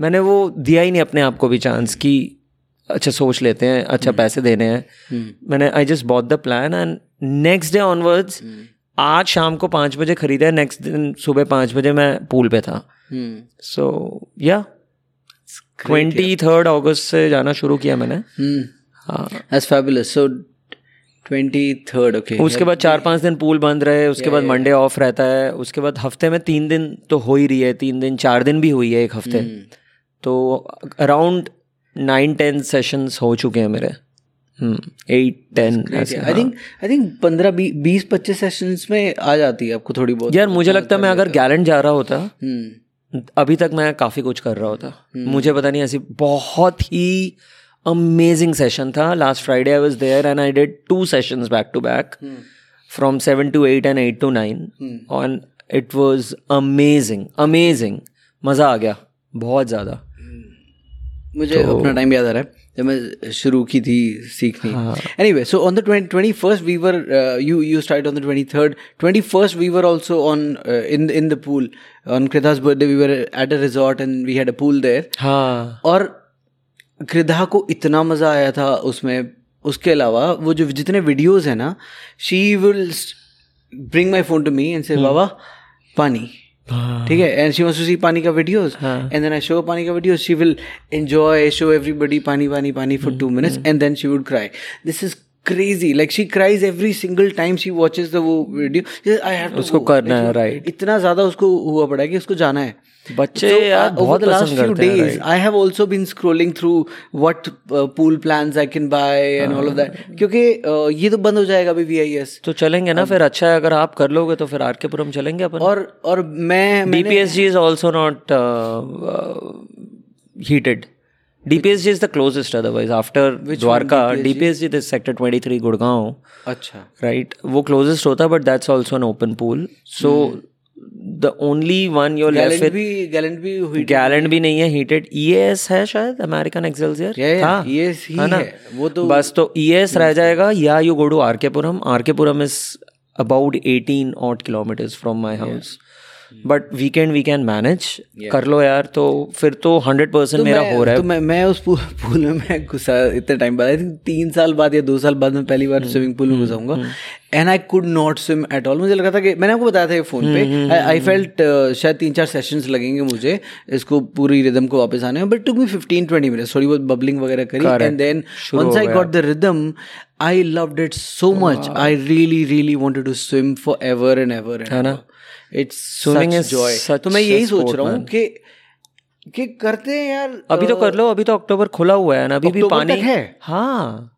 मैंने वो दिया ही नहीं अपने आप को भी चांस कि अच्छा सोच लेते हैं अच्छा पैसे देने हैं। मैंने I just bought the plan and next day onwards आज शाम को पाँच बजे खरीदा नेक्स्ट दिन सुबह पाँच बजे मैं पूल पे था. सो या ट्वेंटी थर्ड अगस्त से जाना शुरू किया मैंने। That's fabulous. So, okay. उसके बाद चार पाँच दिन पूल बंद रहे उसके बाद मंडे ऑफ़ रहता है उसके बाद हफ़्ते में तीन दिन तो हो ही रही है तीन दिन चार दिन भी हुई है एक हफ़्ते। तो अराउंड नाइन टेन सेशंस हो चुके हैं मेरे। Eight ten I think I think पंद्रह बीस पच्चीस सेशंस में आ जाती है आपको थोड़ी बहुत। यार मुझे लगता है मैं अगर गैलेंट जा रहा होता हम्म। अभी तक मैं काफ़ी कुछ कर रहा होता। मुझे पता नहीं ऐसी बहुत ही अमेजिंग सेशन था। Last Friday I was there and I did two sessions back to back from seven to eight and eight to nine on it was amazing amazing मज़ा आ गया बहुत ज़्यादा। मुझे तो, अपना टाइम याद आ रहा है जब मैं शुरू की थी सीखनी। Anyway so on the twenty first we were you you start on the twenty third twenty first we were also on in in the pool on Krida's birthday we were at a resort and we had a pool there हाँ। और कृदा को इतना मज़ा आया था उसमें। उसके अलावा वो जो जितने वीडियोज़ हैं ना she will bring my phone to me and say बाबा पानी। ठीक है? And she wants to see पानी का videos and then I show पानी का videos she will enjoy show everybody paani paani paani for 2 minutes and then she would cry this is crazy like she cries every single time she watches video I है उसको करना है right इतना ज़्यादा उसको हुआ पड़ा कि उसको जाना है. बच्चे last I have also been scrolling through what pool plan I can buy and all of that क्योंकि ये तो बंद हो जाएगा अभी वी आई एस तो चलेंगे ना फिर अच्छा है अगर आप कर लोगे तो फिर आरकेपुरम चलेंगे अपन। और और मैं B P S G is also not heated DPSG is the closest otherwise. After Which Dwarka, DPSG? this sector 23 Gurgaon, अच्छा right? वो closest होता but that's also an open pool. So hmm. the only one you're left gallant with भी gallant भी हुई Gallant भी नहीं है heated EAS है शायद American excelsior Yeah, yeah, EAS ही है। वो तो- बस तो ईएएस रह जाएगा या you go to RK Puram RK Puram is about 18 odd kilometres from my house but weekend we can manage कर लो यार तो फिर तो हंड्रेड परसेंट मेरा हो रहा है। तो मैं मैं उस पूल में मैं घुसा इतने टाइम बाद। आई थिंक तीन साल बाद या दो साल बाद मैं पहली बार स्विमिंग पूल में घुसाऊँगा। And I could not swim at all मुझे लगा था कि मैंने आपको बताया था ये फ़ोन पे। आई फेल्ट शायद तीन चार सेशंस लगेंगे मुझे। इसको पूरी रिदम को वापस आने में। But took me fifteen twenty minutes थोड़ी बहुत बबलिंग वगैरह करी। And then once I got the rhythm I loved it so much I really really wanted to swim forever and ever है ना? इट्स स्विमिंग जॉय तो मैं यही सोच रहा हूँ कि कि करते हैं यार अभी तो कर लो अभी तो अक्टूबर खुला हुआ है ना अभी भी पानी है? हाँ।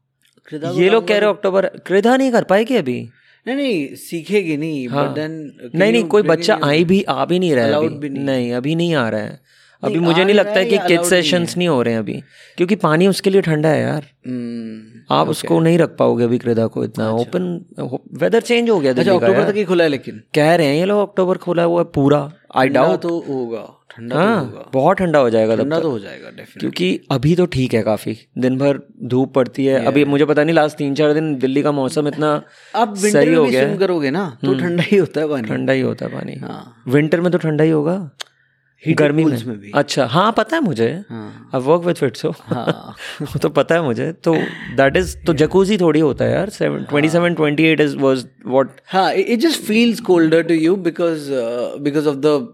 ये लोग कह रहे हो अक्टूबर कृदा नहीं कर पाएगी अभी? नहीं नहीं सीखेगी नहीं बट देन नहीं नहीं कोई बच्चा आई भी आ भी नहीं रहा है अभी। भी नहीं। अभी नहीं आ रहा है। अभी मुझे नहीं लगता है है कि किड सेशंस नहीं हो। रहे हैं अभी क्योंकि पानी उसके लिए ठंडा है यार। हम्म, आप उसको नहीं रख पाओगे अभी क्रेदा को इतना ओपन वेदर चेंज हो गया अच्छा अक्टूबर तक ही खुला है लेकिन? कह रहे हैं ये लोग अक्टूबर खुला हुआ है पूरा आई डाउट तो होगा ठंडा हाँ, तो होगा। हाँ बहुत ठंडा हो जाएगा ठंडा तो हो जाएगा डेफिनेटली क्योंकि अभी तो ठीक है काफ़ी दिन भर धूप पड़ती है। अभी मुझे पता नहीं लास्ट तीन चार दिन दिल्ली का मौसम इतना विंटर सही में हो। गया करोगे ना तो ठंडा ही होता है पानी। ठंडा ही होता है पानी। हाँ। विंटर में तो ठंडा ही होगा। गर्मी में। में भी। अच्छा हाँ पता है मुझे। आई वर्क विद फिट्सो हाँ। तो पता है मुझे। तो दैट इज़ तो जकूजी थोड़ी होता है यार। Twenty seven twenty eight is was what हाँ it just feels colder to you because because of of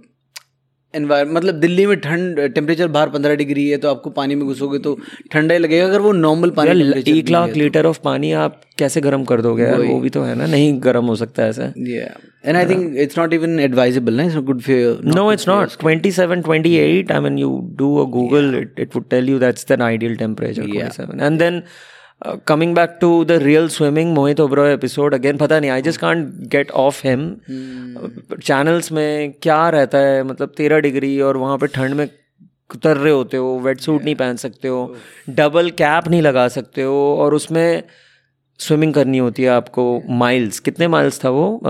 इन्वायर मतलब दिल्ली में ठंड टेम्परेचर बाहर पंद्रह डिग्री है तो आपको पानी में घुसोगे तो ठंडा ही लगेगा अगर वो नॉर्मल पानी एक लाख लीटर ऑफ़ तो। पानी आप कैसे गर्म कर दोगे वो, वो भी तो है ना नहीं गर्म हो सकता ऐसा। And I think it's not even advisable ना? It's good for no it's not twenty seven twenty eight I mean you do a Google it it would tell you that's the ideal temperature and then coming back to the real swimming Mohit Oberoi episode again पता नहीं I just can't get off him channels में क्या रहता है मतलब तेरह degree और वहाँ पर ठंड में उतर रहे होते हो वेट सूट yeah. नहीं पहन सकते हो डबल कैप नहीं लगा सकते हो और उसमें स्विमिंग करनी होती है आपको माइल्स कितने माइल्स था वो?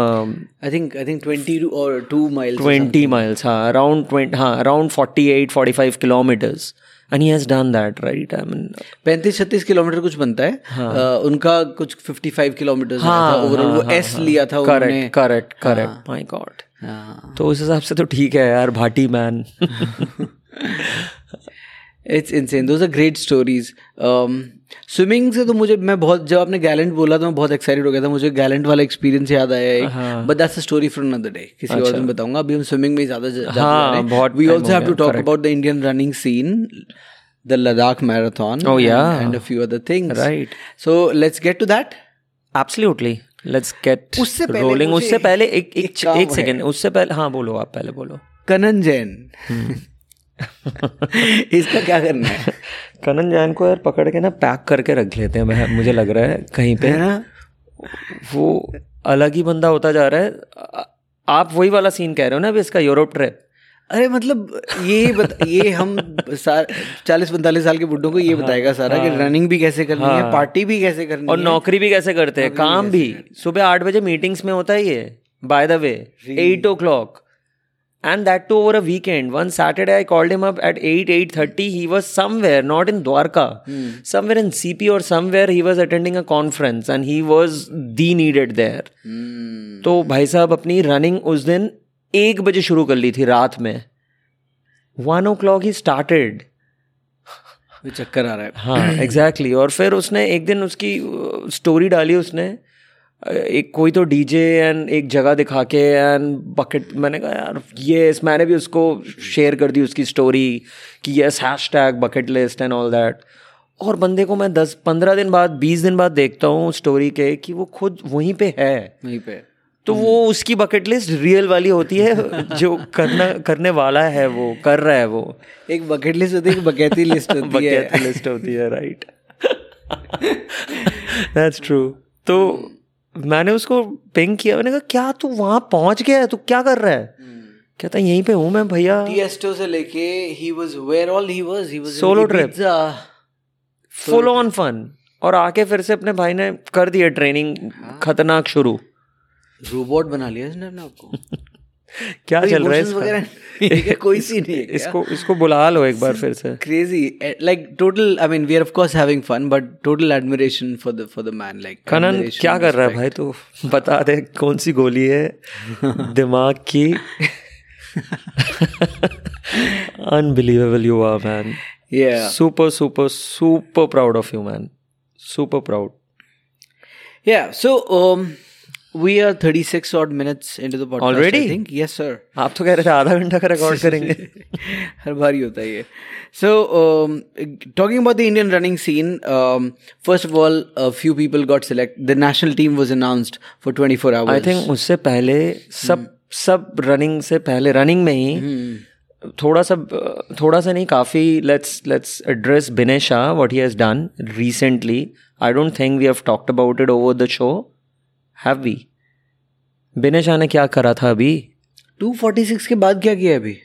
I think I think twenty और टू माइल्स ट्वेंटी माइल्स हाँ अराउंड ट्वेंट हाँ around forty eight forty five kilometres and he has done that right? I mean पैंतीस छत्तीस किलोमीटर कुछ बनता है। uh, उनका कुछ 55 किलोमीटर हाँ, ओवरऑल वो हाँ, एस लिया था उन्होंने। Correct correct my god. हाँ। तो उस हिसाब से तो ठीक है यार Bhati man it's insane those are great stories swimming से तो मुझे मैं बहुत जब आपने गैलेंट बोला तो मैं बहुत एक्साइटेड हो गया था। मुझे गैलेंट वाला एक्सपीरियंस याद आया but that's a story for another day किसी और दिन बताऊँगा। अभी हम स्विमिंग में ज़्यादा वी हो have to talk about the Indian running scene the Ladakh marathon Oh, yeah. And a few other things Right. So let's get to that absolutely let's get उससे पहले रोलिंग उससे पहले एक एक एक। सेकंड उससे पहले हाँ बोलो आप पहले बोलो। कनन जैन। इसका क्या करना है? कनन जैन को यार पकड़ के ना पैक करके रख लेते हैं मैं- मुझे लग रहा है कहीं पे। है ना? वो अलग ही बंदा होता जा रहा है। आप वही वाला सीन कह रहे हो ना अभी इसका यूरोप ट्रिप अरे मतलब ये बत, ये हम चालीस पैंतालीस साल के बुड्ढों को ये बताएगा सारा कि रनिंग भी कैसे करनी है पार्टी भी कैसे करनी और है? नौकरी भी कैसे करते हैं? काम भी। सुबह आठ बजे मीटिंग्स में होता है ये by the way eight o'clock and that too over a weekend one Saturday I called him up at at eight thirty he was somewhere not in Dwarka somewhere in CP और somewhere he was attending a conference and he was the needed there hmm, तो भाई साहब अपनी running उस दिन एक बजे शुरू कर ली थी रात में। वन ओ क्लॉक ही स्टार्टेड चक्कर आ रहा है। हाँ एग्जैक्टली exactly. और फिर उसने एक दिन उसकी स्टोरी डाली उसने। एक कोई तो डीजे एंड एक जगह दिखा के एंड बकेट मैंने कहा यार ये इस मैंने भी उसको शेयर कर दी उसकी स्टोरी कि yes hashtag bucket list and all that और बंदे को मैं दस पंद्रह दिन बाद बीस दिन बाद देखता हूँ स्टोरी के कि वो खुद वहीं पे है। वहीं पे। तो वो उसकी बकेट लिस्ट रियल वाली होती है जो करना करने वाला है वो कर रहा है वो। एक बकेट लिस्ट होती है एक बकैती लिस्ट होती है। लिस्ट होती है राइट दैट्स ट्रू तो मैंने उसको पिंग किया। मैंने कहा क्या तू वहाँ पहुँच गया है? तू क्या कर रहा है? कहता यहीं पे हूँ मैं भैया। टीएसटो से लेके he was where all he was he was solo trip full on fun और आके फिर से अपने भाई ने कर दिया ट्रेनिंग खतरनाक शुरू। रोबोट बना लिया इसने अपने आपको क्या चल रहा है वगैरह कोई सी नहीं है इसको इसको बुला लो एक बार फिर से। Crazy like total I mean we are of having fun but total admiration for the for the man like Kanan क्या कर रहा है भाई तो? बता दे कौन सी गोली है? दिमाग की? Unbelievable you are man super super super proud of you man super proud yeah so we are 36 odd minutes into the podcast Already? i think yes sir आप तो कह रहे थे आधा घंटा का रिकॉर्ड करेंगे हर बार ही होता है ये so um, talking about the indian running scene um, first of all a few people got selected the national team was announced for 24 hours I think उससे पहले सब hmm. सब रनिंग से पहले रनिंग में ही hmm. थोड़ा सा थोड़ा सा नहीं काफ़ी let's let's address Binay Shah what he has done recently I don't think we have talked about it over the show have we Binay Shah ने क्या करा था अभी? 246 के बाद क्या किया अभी?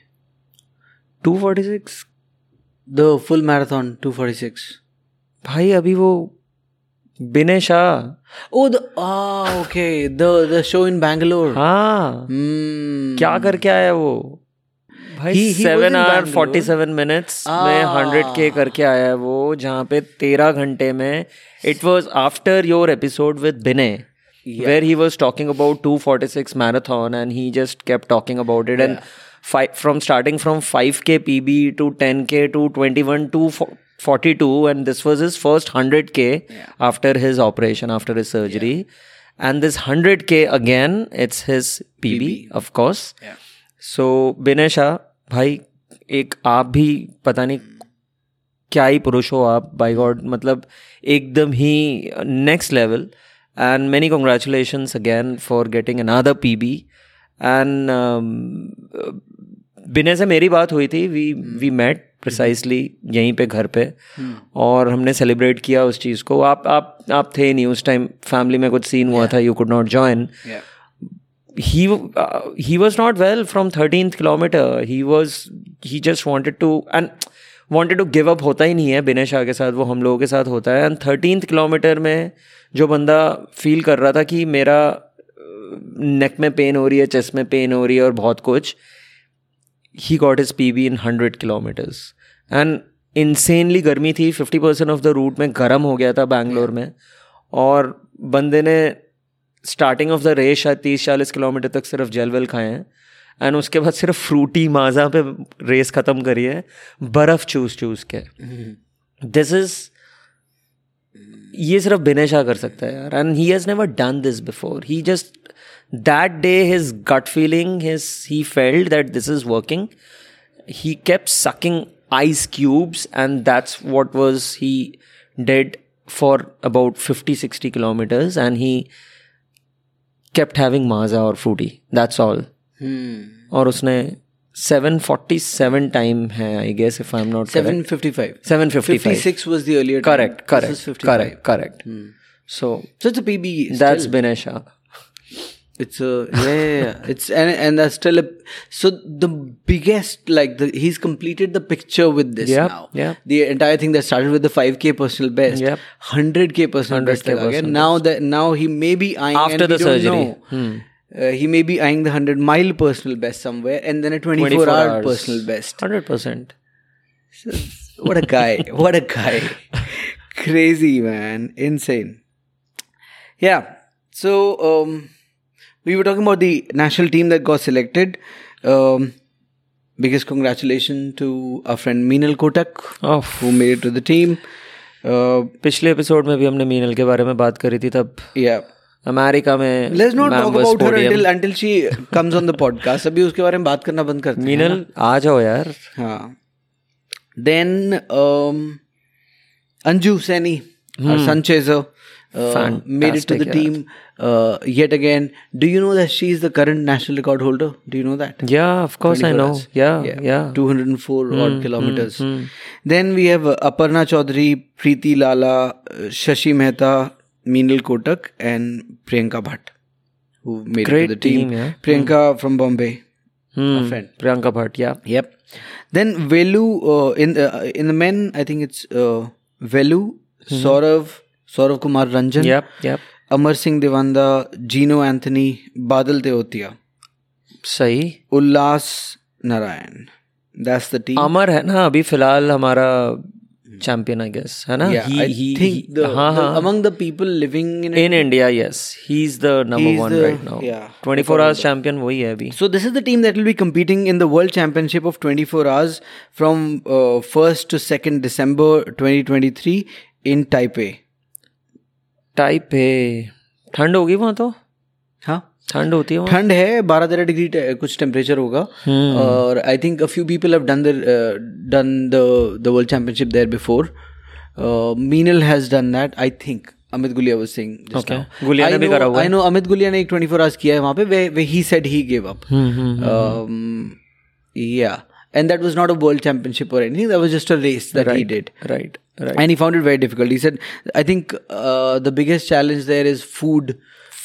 246 the full marathon 246 भाई अभी वो Binay Shah the ah, okay, the the show in Bangalore. हाँ। Hmm. क्या करके आया वो? भाई seven hour forty seven minutes में Ah. हंड्रेड के करके आया है वो जहाँ पे तेरह घंटे में it was after your episode with Binay where he was talking about 246 marathon and he just kept talking about it and fi- from starting from 5k pb to 10k to 21 to fo- 42 and this was his first 100k after his operation after his surgery and this 100k again it's his pb, of course Yeah. सो बिनय शाह भाई एक आप भी पता नहीं क्या ही पुरुष हो आप बाई गॉड मतलब एकदम ही next level and many congratulations again for getting another P B and Binay से मेरी बात हुई थी वी वी मेट प्रिसाइसली यहीं पे घर पे। और हमने सेलिब्रेट किया उस चीज़ को। आप आप आप थे नहीं उस टाइम फैमिली में कुछ सीन हुआ था you could not join Yeah. he uh, he was not well from 13th kilometer. He was he just wanted to and wanted to give up होता ही नहीं है। बिने शाह के साथ वो हम लोगों के साथ होता है। एंड थर्टीनथ किलोमीटर में जो बंदा फील कर रहा था कि मेरा नेक में पेन हो रही है चेस्ट में पेन हो रही है और बहुत कुछ he got is P B in hundred kilometres and insanely गर्मी थी fifty percent of the route में गर्म हो गया था बैंगलोर में। और बंदे ने स्टार्टिंग ऑफ़ द रेस शायद तीस चालीस किलोमीटर तक सिर्फ़ जेल वेल खाए हैं। एंड उसके बाद सिर्फ़ फ्रूटी माजा पे रेस ख़त्म करी है बर्फ़ चूस चूस के दिस इज़ ये सिर्फ़ बिने शाह कर सकता है यार and he has never done this before he just that day his gut feeling his he felt that this is working he kept sucking ice cubes and that's what was he did for about fifty sixty kilometres and he kept having Maaza और Frooti that's all और उसने 747 time hai, i guess if i'm not 755 correct. 755 56 was the earlier time. correct correct correct correct hmm. so so it's a pb that's Binesha. it's a yeah, yeah, yeah. it's and and that's still a so the biggest like the he's completed the picture with this yep, now yeah the entire thing that started with the 5k personal best yep. 100k personal 100K best personal again. now that now he may be eyeing after the surgery hmm Uh, he may be eyeing the hundred mile personal best somewhere, and then a twenty four 24 hour hours. personal best. 100% What a guy! what a guy! Crazy man, insane. Yeah. So um, we were talking about the national team that got selected. Um, biggest congratulations to our friend Meenal Kotak oh who made it to the team. Uh, पिछले episode में भी हमने मीनल के बारे में बात करी थी तब yeah. अमेरिका में let's not talk about her until until she comes on the podcast अभी उसके बारे में बात करना बंद करते हैं मीनल आ जाओ यार। हाँ। Then Anju Saini सनचेजो made it to the team yet again do you know that she is the current national record holder do you know that ya of course I know ya ya 204 kilometres then we have Aparna Chaudhary Preeti Lala Shashi Mehta Meenal Kotak and Priyanka Bhatt Priyanka from Bombay Priyanka Bhatt then Velu in in the I think it's Velu Saurav Saurav Kumar Ranjan Amar Singh दिवंदा Gino Anthony Badal Tewatia सही Ullas Narayan that's the team Amar है ना अभी फ़िलहाल हमारा champion I guess है ना yeah, he, I he, think he, the, हाँ the- हाँ among the people living in India yes he is the number He's one the- right now yeah, 24 hours champion वही है अभी So this is the team that will be competing in the World Championship of 24 hours from uh, 1st to 2nd December 2023 in Taipei. है ठंड होगी वहाँ तो हाँ ठंड होती है ठंड है बारह तेरह डिग्री टे- कुछ टेम्परेचर होगा और I think a few people have done done the the world championship there before Meenal has done that I think Amit Gulia was saying Okay. Gulia ने भी करा हुआ आई नो अमित गुलिया ने एक 24 आवर्स किया है वहाँ पे वे वे he said he give up ya and that was not a world championship or anything that was just a race that he did right right and he found it very difficult he said i think uh, the biggest challenge there is food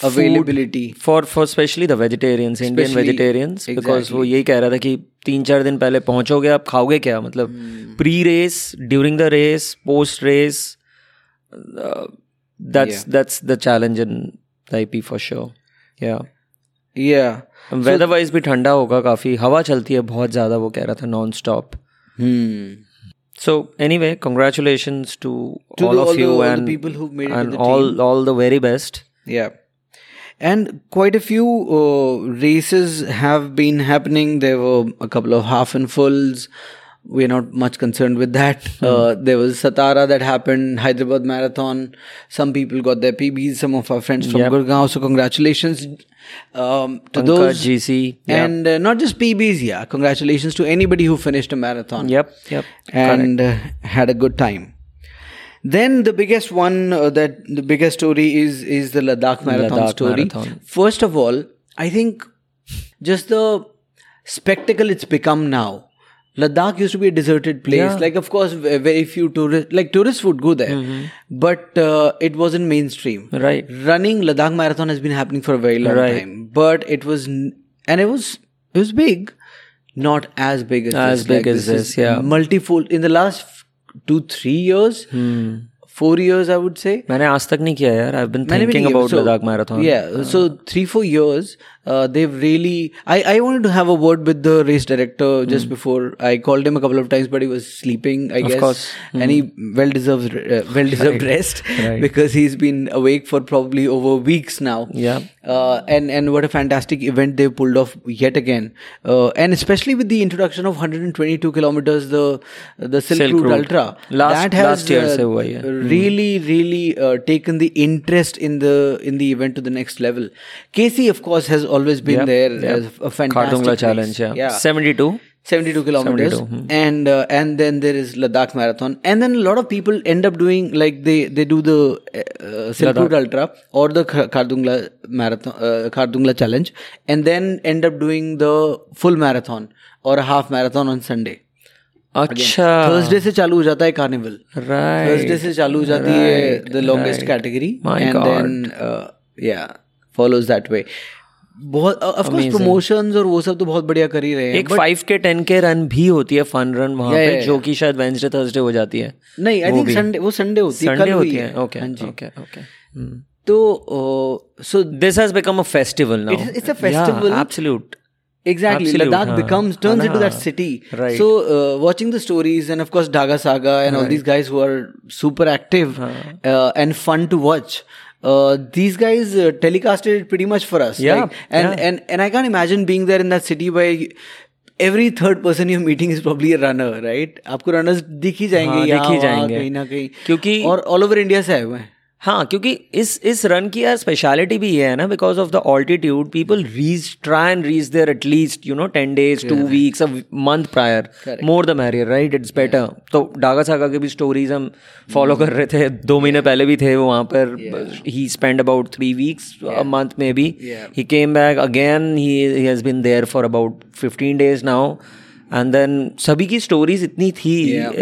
availability for for specially the vegetarians Indian vegetarians because वो यही कह रहा था कि तीन चार दिन पहले पहुंचोगे आप खाओगे क्या? मतलब pre race during the race post race that's that's the challenge in I P for sure ya ya weather wise भी ठंडा होगा काफ़ी हवा चलती है बहुत ज़्यादा वो कह रहा था non stop so anyway congratulation to all of you and all the very best ya And quite a few uh, races have been happening. There were a couple of half and fulls. We're not much concerned with that. Hmm. Uh, there was Satara that happened, Hyderabad Marathon. Some people got their PBs, some of our friends from Yep. Gurgaon. So, congratulations um, to Pankaj, those. GC. Yeah. And uh, not just PBs, yeah. Congratulations to anybody who finished a marathon Yep. Yep. and uh, had a good time. Then the biggest one, uh, that the biggest story is is the Ladakh marathon Ladakh story. marathon. First of all, I think just the spectacle it's become now. Ladakh used to be a deserted place. Yeah. Like, of course, very few tourists, like tourists would go there, but uh, it wasn't mainstream. Right. Running Ladakh marathon has been happening for a very long Right. time, but it was, and it was, it was big, not as big as As this. big Like, as is this, yeah. multifold in the last two three years four years I would say मैंने आज तक नहीं किया यार. I bin thinking about Ladakh marathon ya so three four years uh, they've really. I, I wanted to have a word with the race director just mm. before. I called him a couple of times, but he was sleeping, I of guess. Course. Mm. And hmm. he well deserves uh, well deserved right. rest right. because he's been awake for probably over weeks now. Yeah. Uh, and and what a fantastic event they pulled off yet again. Uh, and especially with the introduction of 122 kilometers, the the Silk, Silk Route, Ultra last that has last year, uh, so, yeah. Hmm. really mm. really uh, taken the interest in the in the event to the next level. Casey, of course, has always been Yep, there yep. as a fantastic Khardungla race. challenge yeah. yeah. 72 72 kilometers 72, hmm. and uh, and then there is Ladakh marathon and then a lot of people end up doing like they they do the uh, uh, Silk Route Ultra or the Kh- Khardungla marathon uh, Khardungla challenge and then end up doing the full marathon or a half marathon on Sunday अच्छा Thursday से चालू हो जाता है carnival right Thursday से चालू हो जाती है the longest right. Category My and God. Then yeah follows that way बहुत ऑफ़ कोर्स प्रमोशंस और वो सब तो बहुत बढ़िया कर ही रहे हैं एक five K ten K run भी होती है फन रन वहाँ Yeah, पे yeah, जो कि शायद वेंसडे थर्सडे हो जाती है नहीं आई थिंक संडे वो संडे होती है संडे कल होती है है ओके हाँ जी ओके ओके तो so this has become a festival now it's a festival. Absolute Exactly, Absolute, Ladakh हाँ. becomes turns into that हाँ. city. Right. So uh, watching the stories and of course Daga Saga and right. all these guys who are super active huh. uh, and fun to watch. Uh, these guys uh, telecasted it pretty much for us. Yeah, Like, and, yeah. and and I can't imagine being there in that city where every third person you're meeting is probably a runner, right? आपको runners दिख ही जाएँगे हाँ, दिख ही जाएँगे. कहीं ना कहीं क्योंकि- और ऑल ओवर इंडिया से आए हुए हैं हाँ क्योंकि इस इस रन की यार स्पेशलिटी भी ये है ना because of the altitude people reach try and reach there at least you know ten days two weeks a month prior more the merrier right it's better तो डागा सागा की भी स्टोरीज हम फॉलो कर रहे थे दो महीने पहले भी थे वो वहाँ पर he spend about three weeks a month में भी. He came back again he has been there for about fifteen days now and then सभी की स्टोरीज इतनी थी.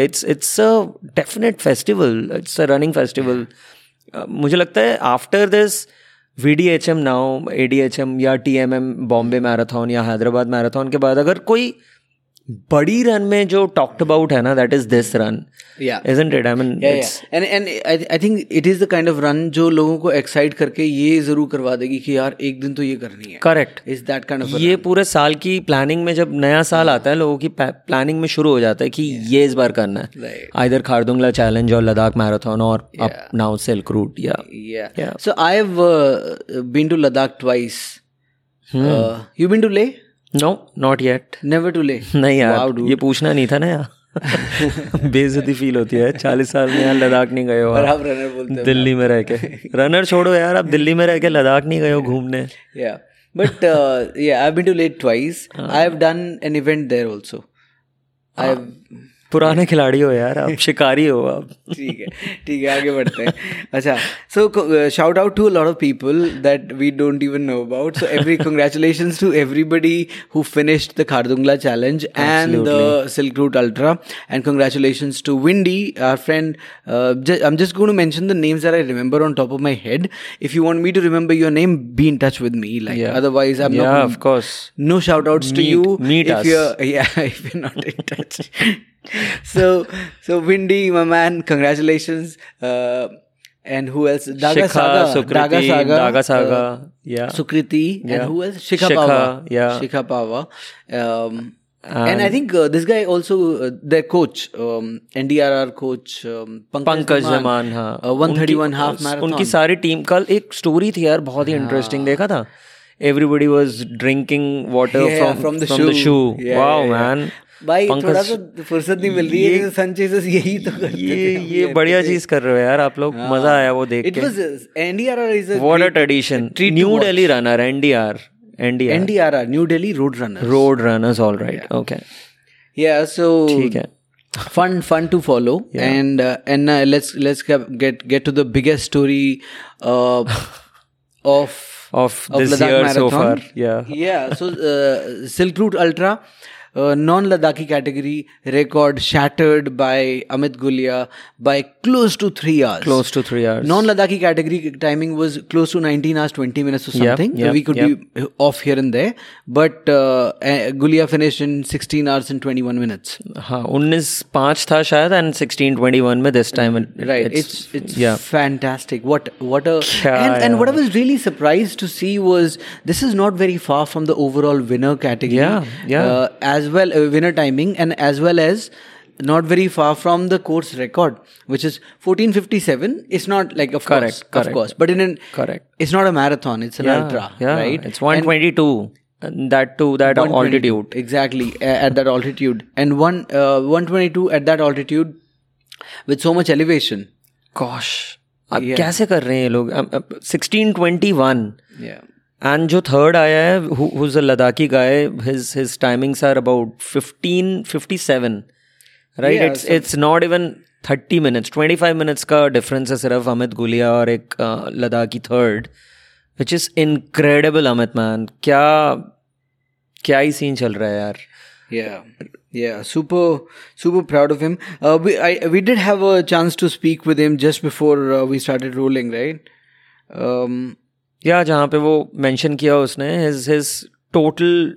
It's it's a definite festival it's a running festival मुझे लगता है after this we D H M now A D H M ya T M M Bombay marathon ya Hyderabad marathon के बाद अगर कोई बड़ी रन में जो टॉक्ट अबाउट है ना that is this run Yeah. Yeah, it's yeah. And and I, I think it is the kind of run जो लोगों को एक्साइट करके ये ज़रूर करवा देगी कि यार एक दिन तो ये करनी है correct is that kind of ये पूरे साल की प्लानिंग में जब नया साल आता है लोगों की प्लानिंग में शुरू हो जाता है कि ये इस बार करना है Right. आइदर खारदुंगला चैलेंज और लद्दाख मैराथन और अप नाउ सिल्क रूट या Yeah. Yeah. I've uh, been to Ladakh twice. Uh, you been to Leh? No not yet never to Leh नहीं यार wow, ये पूछना नहीं था ना यार। बेजती फील होती है। चालीस साल में यार लद्दाख नहीं गए हो और आप रनर बोलते हो दिल्ली में रह के। रनर छोड़ो यार आप दिल्ली में रह के लद्दाख नहीं गए हो घूमने। Yeah but yeah I been to Leh twice I have done an event there also I've पुराने खिलाड़ी हो यार आप शिकारी हो आप। ठीक है ठीक है आगे बढ़ते हैं। अच्छा so shout out to lot of people that we don't even know about so every congratulations to everybody who finished the Khardungla challenge and the silk route ultra and congratulation to Windy our friend I am just going to mention the names that I remember on top of my head if you want me to remember your name be in touch with me like otherwise I am not no shout outs to Meet- you. meet if you're yeah if you're not in touch. So so windy my man congratulations uh, and who else? Daga Shikha, Saga, Sukriti, Daga Saga, Daga Saga, uh, yeah. Sukriti, Yeah. and who else? Shikha, Shikha, Pava, yeah. Shikha Pava. Um, and, and I think uh, this guy also uh, their coach, um, NDRR coach, um, Pankaj, Pankaj Zaman, Zaman हाँ uh, 131 उनकी- half marathon. उनकी सारी team कल एक story थी यार बहुत ही interesting देखा था everybody was drinking water Yeah, from from the from the shoe. Yeah, wow yeah, yeah. भाई थोड़ा सा फुर्सत नहीं मिल रही है सन चेजर्स यही तो करते ये ये बढ़िया चीज़ कर रहे हो यार आप लोग मज़ा आया वो देख it was NDRR is a what a tradition New Delhi runner NDR NDR NDRR New Delhi road runner road runners alright okay yeah. so ठीक है। fun fun to follow yeah. and uh, and uh, let's let's get get to the biggest story uh, of of this year marathon. so far yeah. Yeah so uh, silk route ultra uh, non-ladakhi category record shattered by amit gulia by close to 3 hours close to 3 hours non-ladakhi category timing was close to 19 hours 20 minutes or Yep, something yep, we could be off here and there but uh, uh, gulia finished in 16 hours and 21 minutes हाँ उन्नीस पाँच था शायद and sixteen twenty one में this time right it's it's yeah fantastic what what a क्या and, and what i was really surprised to see was this is not very far from the overall winner category Yeah, yeah. uh, as well uh, winner timing and as well as not very far from the course record which is 1457 it's not like of Correct, course correct. of course but in an Correct. it's not a marathon it's an yeah, ultra yeah right it's 122 and that to that 122, altitude exactly a- at that altitude and one uh, 122 at that altitude with so much elevation gosh अब कैसे कर रहे हैं ये लोग sixteen twenty one yeah and जो third आया है a Ladakhi guy his his timings are about fifteen fifty seven right it's it's not even thirty minutes twenty five minutes का डिफरेंस है सिर्फ़ अमित गुलिया और एक Ladakhi third which is incredible Amit man क्या क्या ही सीन चल रहा है यार Yeah, yeah, super, super proud of him. Uh, we I, we did have a chance to speak with him just before uh, we started rolling, right? Um, या जहाँ पे वो मेंशन किया उसने his his total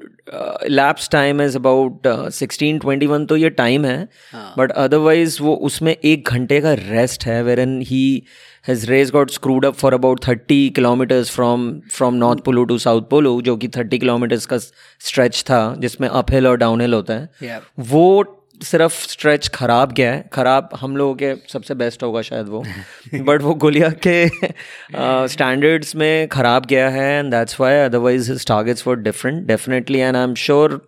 laps time is about sixteen twenty one तो ये time है but otherwise वो उसमें एक घंटे का रेस्ट है where and he his race got screwed up for about thirty kilometres from from North Pullu to South Pullu जो कि थर्टी किलोमीटर्स का स्ट्रेच था जिसमें अप हिल और डाउन हिल होता है। Yeah, वो सिर्फ़ स्ट्रेच खराब गया है खराब हम लोगों के सबसे बेस्ट होगा शायद वो बट वो गुलिया के स्टैंडर्ड्स uh, में खराब गया है and that's why otherwise his targets were different definitely and I am sure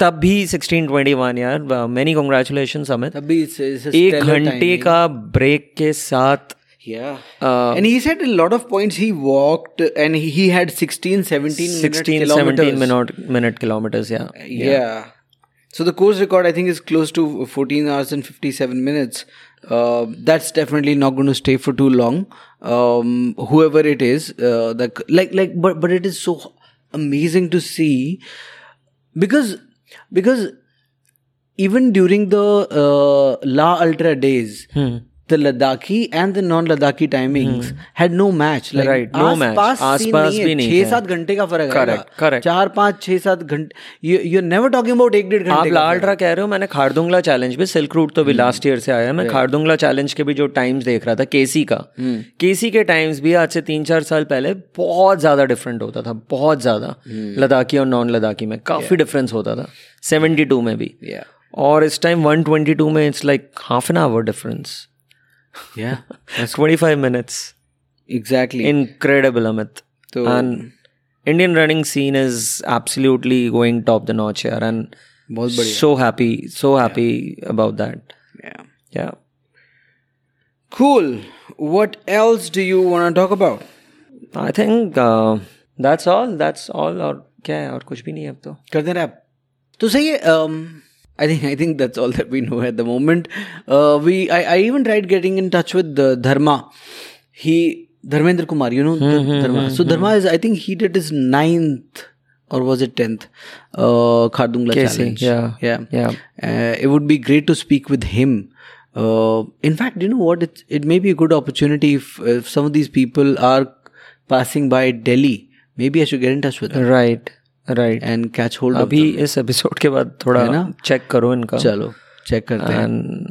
तब भी सिक्सटीन ट्वेंटी वन यार मैनी कॉन्ग्रेचुलेशन अमित it's एक घंटे का ब्रेक के साथ Yeah. uh, and he said a lot of points he walked and he, had 16, 17 minute 16 kilometers. 17 minute minute kilometers Yeah. yeah Yeah. So the course record, I think, is close to 14 hours and 57 minutes. Uh, that's definitely not going to stay for too long. Um, whoever it is, uh, like, like, but, but it is so amazing to see because, because even during the uh, La Ultra days, Hmm. The Ladakhi and the non-Ladakhi timings had no match. Like Right, no match. आस-पास आस-पास नहीं भी नहीं छह सात घंटे का फ़र्क Correct, आएगा चार पाँच छह सात घंटे। यू नेवर टॉकिंग अबाउट एक डेढ़ आप घंटे का लाल कह रहे हो मैंने खारदुंगला चैलेंज भी सिल्क रूट तो भी लास्ट ईयर से आया मैं खारदुंगला चैलेंज के भी जो टाइम्स देख रहा था केसी का। केसी के टाइम्स भी आज से तीन चार साल पहले बहुत ज़्यादा डिफरेंट होता था बहुत ज़्यादा। लद्दाखी और नॉन लद्दाखी में काफ़ी डिफरेंस होता था। सेवेंटी में भी। और इस टाइम वन में it's like half an hour difference Yeah. Twenty five minutes Exactly. incredible amit So- and indian running scene is absolutely going top the notch here and बहुत बढ़िया. so happy so happy about that Yeah. yeah Cool. What else do you want to talk about? i think uh, that's all that's all और क्या है और कुछ भी नहीं है अब तो करते हैं आप तो सही है um, I think I think that's all that we know at the moment. Uh, we I, I even tried getting in touch with the Dharma. He Dharmendra Kumar, you know the Dharma. So Dharma is I think he did his ninth or was it tenth uh, Khardungla Casey, challenge. yeah, yeah, yeah. Uh, it would be great to speak with him. Uh, in fact, you know what? It it may be a good opportunity if, if some of these people are passing by Delhi. Maybe I should get in touch with them right and catch hold of अभी इस episode के बाद थोड़ा है ना? Check करो इनका। चलो चेक करते हैं।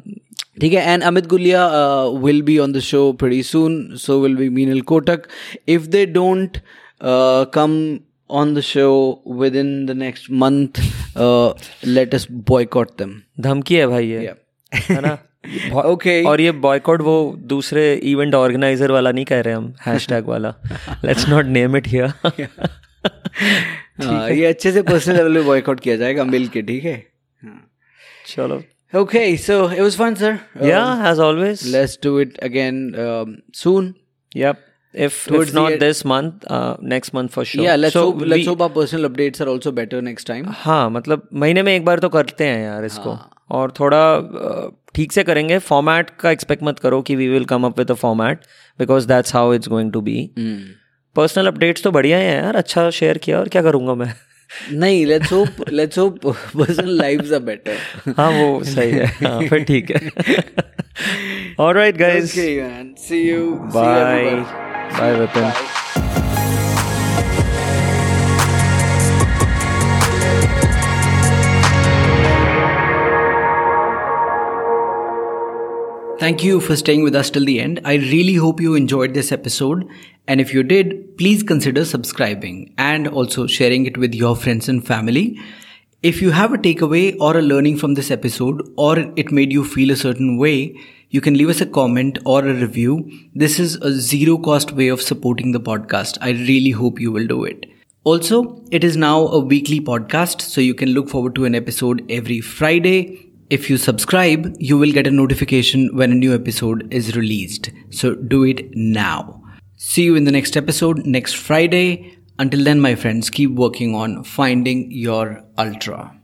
ठीक है and Amit Gulia will be on the show pretty soon so will be Meenal Kotak if they don't come on the show within the next month uh, let us boycott them. धमकी है भाई ये। है ना? okay. और ये boycott वो दूसरे इवेंट ऑर्गेनाइजर वाला नहीं कह रहे हम हैशटैग वाला। Let's not name it here हाँ, ये अच्छे से पर्सनल लेवल पे बॉयकॉट किया जाएगा मिल के ठीक है? हाँ। चलो। Okay so it was fun sir yeah as always let's do it again soon yup If, if not the, this month, uh, next month for sure. Yeah, let's so hope, let's we, hope our personal updates are also हाँ, मतलब महीने में एक बार तो करते हैं यार इसको। और थोड़ा uh, ठीक से करेंगे। फॉर्मेट का एक्सपेक्ट मत करो कि we will come up with a format because that's how it's going to be personal updates तो बढ़िया है यार अच्छा शेयर किया और क्या करूँगा मैं? नहीं let's hope let's hope personal lives are better हाँ वो सही है। हाँ फिर ठीक है। Alright guys okay see you bye bye Vipin Thank you for staying with us till the end. I really hope you enjoyed this episode. And if you did, please consider subscribing and also sharing it with your friends and family. If you have a takeaway or a learning from this episode, or it made you feel a certain way, you can leave us a comment or a review. This is a zero cost way of supporting the podcast. I really hope you will do it. Also, it is now a weekly podcast, so you can look forward to an episode every Friday. If you subscribe, you will get a notification when a new episode is released. So do it now. See you in the next episode next Friday. Until then, my friends, keep working on finding your ultra.